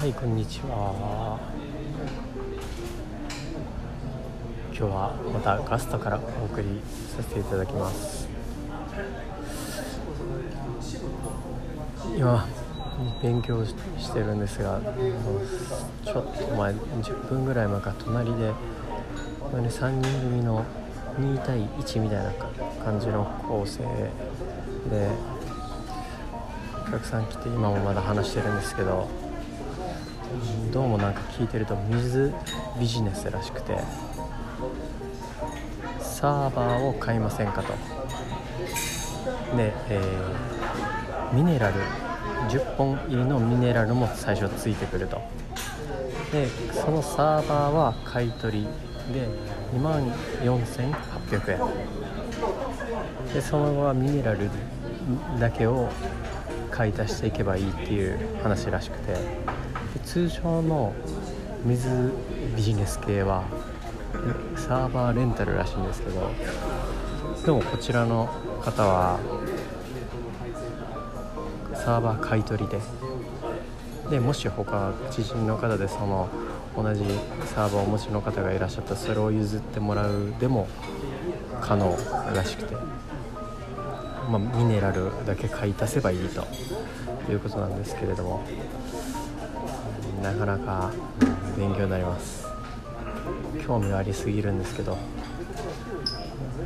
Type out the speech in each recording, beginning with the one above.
はいこんにちは。今日はまたガストからお送りさせていただきます。今勉強してるんですがちょっと前10分ぐらい前か隣で3人組の2対1みたいな感じの構成でお客さん来て今もまだ話してるんですけどどうもなんか聞いてると水ビジネスらしくてサーバーを買いませんかと。で、えー、ミネラル10本入りのミネラルも最初ついてくると。でそのサーバーは買い取りで2万4800円。でその後はミネラルだけを買い足していけばいいっていう話らしくて。通常の水ビジネス系はサーバーレンタルらしいんですけどでもこちらの方はサーバー買い取りででもし他知人の方でその同じサーバーをお持ちの方がいらっしゃったらそれを譲ってもらうでも可能らしくて、まあ、ミネラルだけ買い足せばいいということなんですけれども。なかなか勉強になります。興味はありすぎるんですけど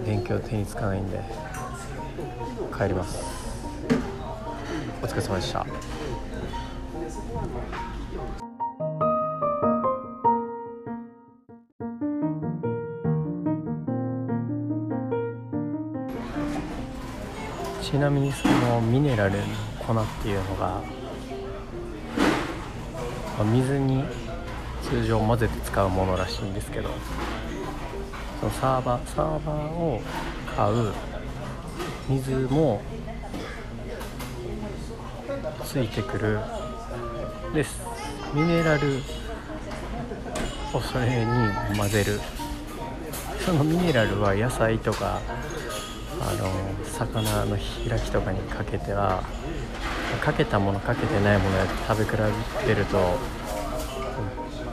勉強手につかないんで帰ります。お疲れ様でした。ちなみにそのミネラルの粉っていうのがま水に通常混ぜて使うものらしいんですけどそのサーバーサーバーを買う水もついてくる。ですミネラルをそれに混ぜる。そのミネラルは野菜とかあの魚の開きとかにかけてはかけたものかけてないものや食べ比べてると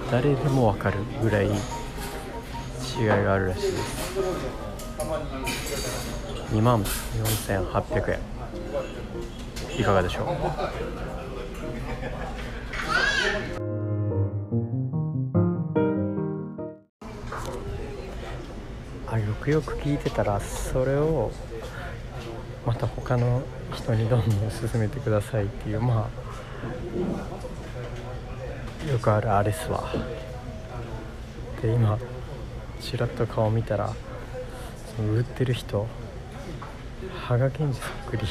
誰でも分かるぐらい違いがあるらしいです。2万4800円。いかがでしょう？あよくよく聞いてたらそれをまた他の人にどんどん勧めてくださいっていうまあよくあるあれっすわ。で今ちらっと顔見たらその売ってる人羽賀健二そっくり。